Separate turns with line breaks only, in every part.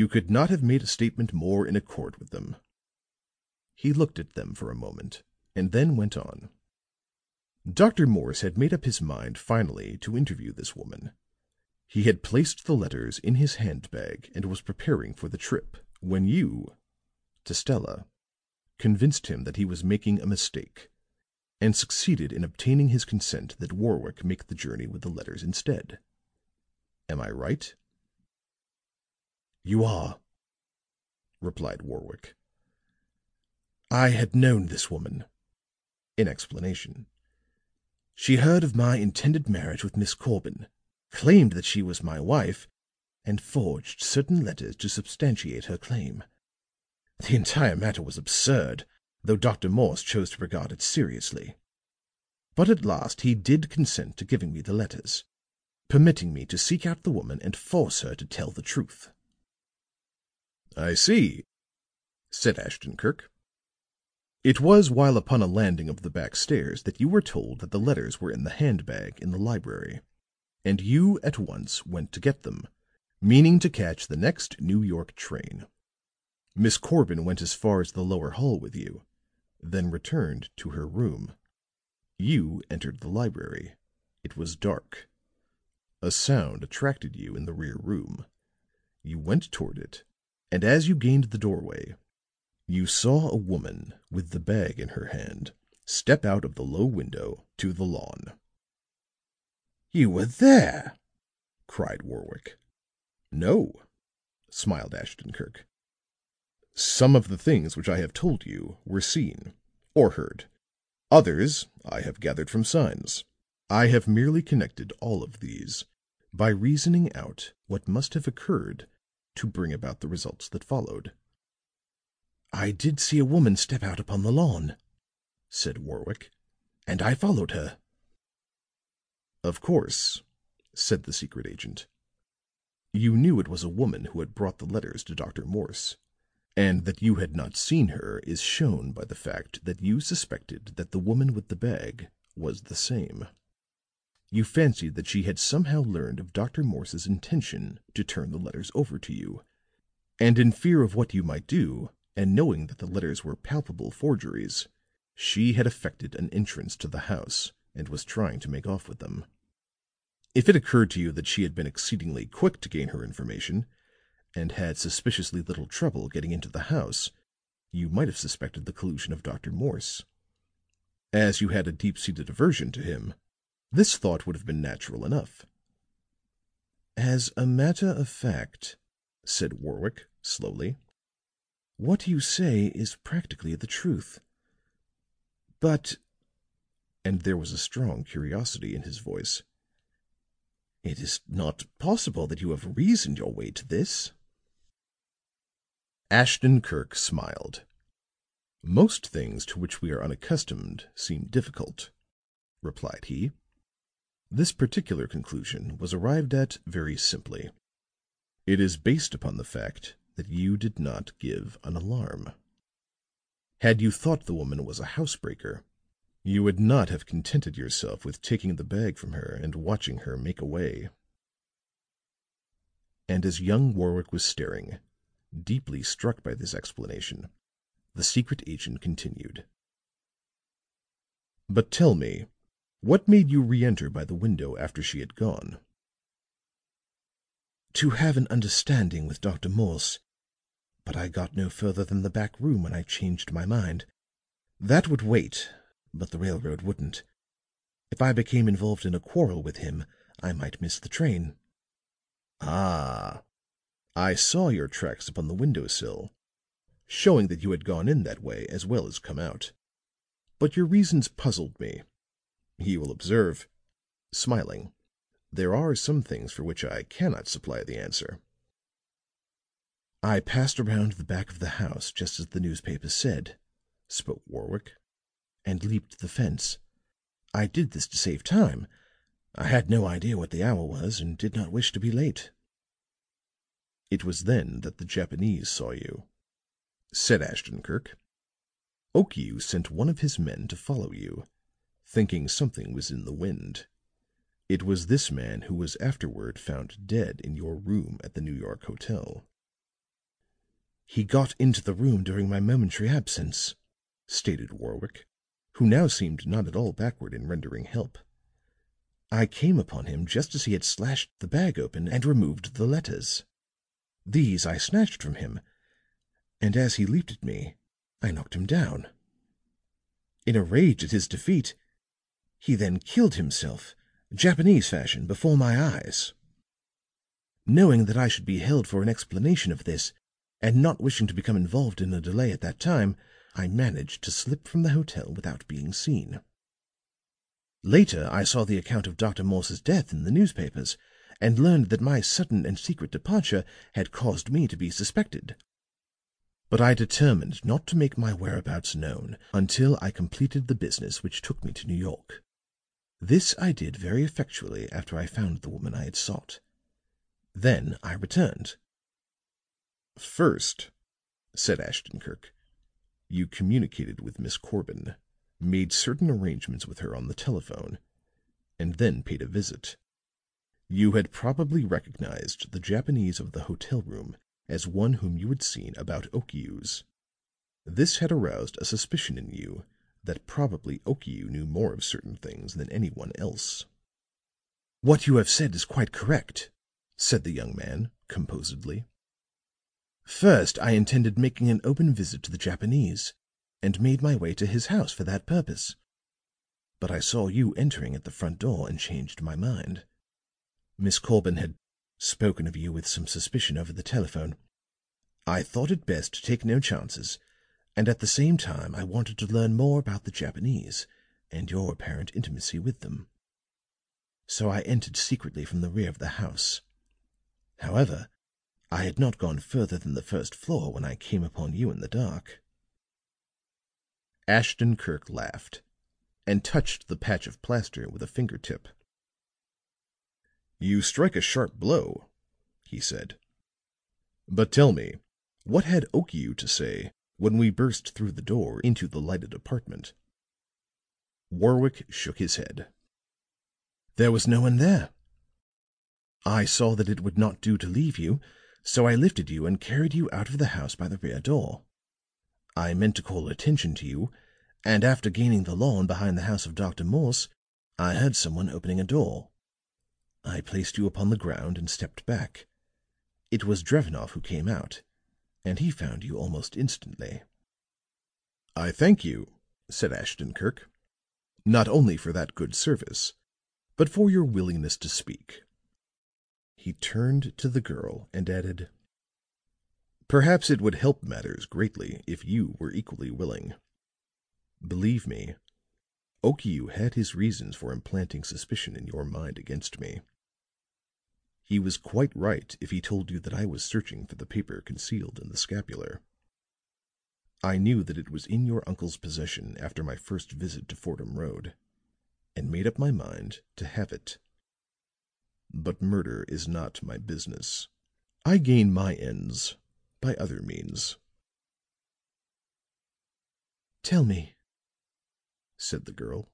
You could not have made a statement more in accord with them. He looked at them for a moment, and then went on. Dr. Morse had made up his mind finally to interview this woman. He had placed the letters in his handbag and was preparing for the trip when you, to Stella, convinced him that he was making a mistake and succeeded in obtaining his consent that Warwick make the journey with the letters instead. Am I right?" "You are," replied Warwick. "I had known this woman," in explanation. "She heard of my intended marriage with Miss Corbin, claimed that she was my wife, and forged certain letters to substantiate her claim. The entire matter was absurd, though Dr. Morse chose to regard it seriously. But at last he did consent to giving me the letters, permitting me to seek out the woman and force her to tell the truth." "I see," said Ashton Kirk. "It was while upon a landing of the back stairs that you were told that the letters were in the handbag in the library, and you at once went to get them, meaning to catch the next New York train. Miss Corbin went as far as the lower hall with you, then returned to her room. You entered the library. It was dark. A sound attracted you in the rear room. You went toward it, and as you gained the doorway, you saw a woman with the bag in her hand step out of the low window to the lawn." "You were there!" cried Warwick. "No," smiled Ashton Kirk. "Some of the things which I have told you were seen or heard. Others I have gathered from signs. I have merely connected all of these by reasoning out what must have occurred to bring about the results that followed." "I did see a woman step out upon the lawn," said Warwick, "and I followed her." "Of course," said the secret agent. "You knew it was a woman who had brought the letters to Dr. Morse. And that you had not seen her is shown by the fact that you suspected that the woman with the bag was the same. You fancied that she had somehow learned of Dr. Morse's intention to turn the letters over to you, and in fear of what you might do, and knowing that the letters were palpable forgeries, she had effected an entrance to the house and was trying to make off with them. If it occurred to you that she had been exceedingly quick to gain her information and had suspiciously little trouble getting into the house, you might have suspected the collusion of Dr. Morse. As you had a deep seated aversion to him, this thought would have been natural enough." "As a matter of fact," said Warwick, slowly, "what you say is practically the truth. But," and there was a strong curiosity in his voice, "it is not possible that you have reasoned your way to this?" Ashton Kirk smiled. "Most things to which we are unaccustomed seem difficult," replied he. "This particular conclusion was arrived at very simply. It is based upon the fact that you did not give an alarm. Had you thought the woman was a housebreaker, you would not have contented yourself with taking the bag from her and watching her make away." And as young Warwick was staring deeply struck by this explanation, the secret agent continued: "But tell me, what made you re enter by the window after she had gone?" "To have an understanding with Dr. Morse. But I got no further than the back room when I changed my mind. That would wait, but the railroad wouldn't. If I became involved in a quarrel with him, I might miss the train." "Ah!" I saw your tracks upon the window sill, showing that you had gone in that way as well as come out. But your reasons puzzled me. You will observe," smiling, "there are some things for which I cannot supply the answer." "I passed around the back of the house just as the newspapers said," spoke Warwick, "and leaped the fence. I did this to save time. I had no idea what the hour was, and did not wish to be late." "It was then that the Japanese saw you," said Ashton Kirk. "Okiu sent one of his men to follow you, thinking something was in the wind. It was this man who was afterward found dead in your room at the New York hotel." "He got into the room during my momentary absence," stated Warwick, who now seemed not at all backward in rendering help. "I came upon him just as he had slashed the bag open and removed the letters. These I snatched from him, and as he leaped at me, I knocked him down. In a rage at his defeat, he then killed himself, Japanese fashion, before my eyes. Knowing that I should be held for an explanation of this, and not wishing to become involved in a delay at that time, I managed to slip from the hotel without being seen. Later I saw the account of Dr. Morse's death in the newspapers, and learned that my sudden and secret departure had caused me to be suspected. But I determined not to make my whereabouts known until I completed the business which took me to New York. This I did very effectually after I found the woman I had sought. Then I returned."
"First," said Ashton Kirk, "you communicated with Miss Corbin, made certain arrangements with her on the telephone, and then paid a visit. You had probably recognized the Japanese of the hotel room as one whom you had seen about Okiu's. This had aroused a suspicion in you that probably Okiu knew more of certain things than any one else."
"What you have said is quite correct," said the young man, composedly. "First I intended making an open visit to the Japanese, and made my way to his house for that purpose. But I saw you entering at the front door and changed my mind. Miss Corbin had spoken of you with some suspicion over the telephone. I thought it best to take no chances, and at the same time I wanted to learn more about the Japanese and your apparent intimacy with them. So I entered secretly from the rear of the house. However, I had not gone further than the first floor when I came upon you in the dark."
Ashton Kirk laughed and touched the patch of plaster with a finger tip. "You strike a sharp blow," he said. "But tell me, what had Okiu to say when we burst through the door into the lighted apartment?" Warwick shook his head.
"There was no one there. I saw that it would not do to leave you, so I lifted you and carried you out of the house by the rear door. I meant to call attention to you, and after gaining the lawn behind the house of Dr. Morse, I heard someone opening a door. I placed you upon the ground and stepped back. It was Drevenoff who came out, and he found you almost instantly."
"I thank you," said Ashton Kirk, "not only for that good service, but for your willingness to speak." He turned to the girl and added: "Perhaps it would help matters greatly if you were equally willing. Believe me, Okiu had his reasons for implanting suspicion in your mind against me. He was quite right if he told you that I was searching for the paper concealed in the scapular. I knew that it was in your uncle's possession after my first visit to Fordham Road, and made up my mind to have it. But murder is not my business. I gain my ends by other means."
"Tell me," said the girl,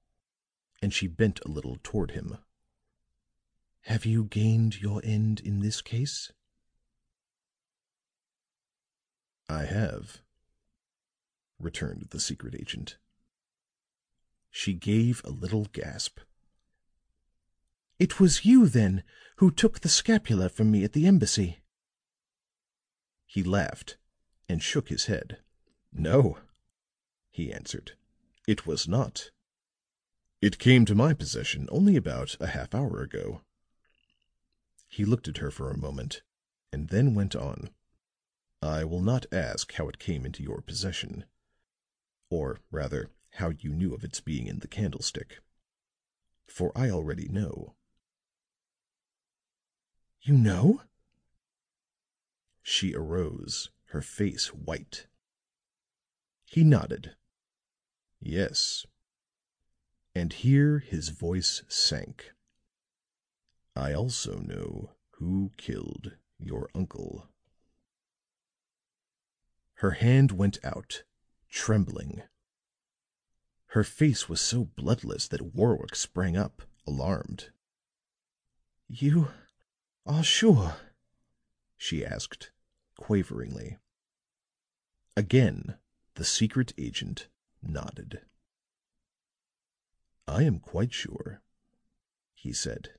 and she bent a little toward him. "Have you gained your end in this case?"
"I have," returned the secret agent. She gave a little gasp.
"It was you, then, who took the scapular from me at the embassy?"
He laughed and shook his head. "No," he answered. It was not. It came to my possession only about a half hour ago." He looked at her for a moment and then went on. "I will not ask how it came into your possession, or rather how you knew of its being in the candlestick. For I already know."
"You know?" She arose, her face white. He nodded. "Yes." And here his voice sank. "I also know who killed your uncle." Her hand went out, trembling. Her face was so bloodless that Warwick sprang up, alarmed. "You are sure?" she asked, quaveringly. Again the secret agent nodded. "I am quite sure," he said.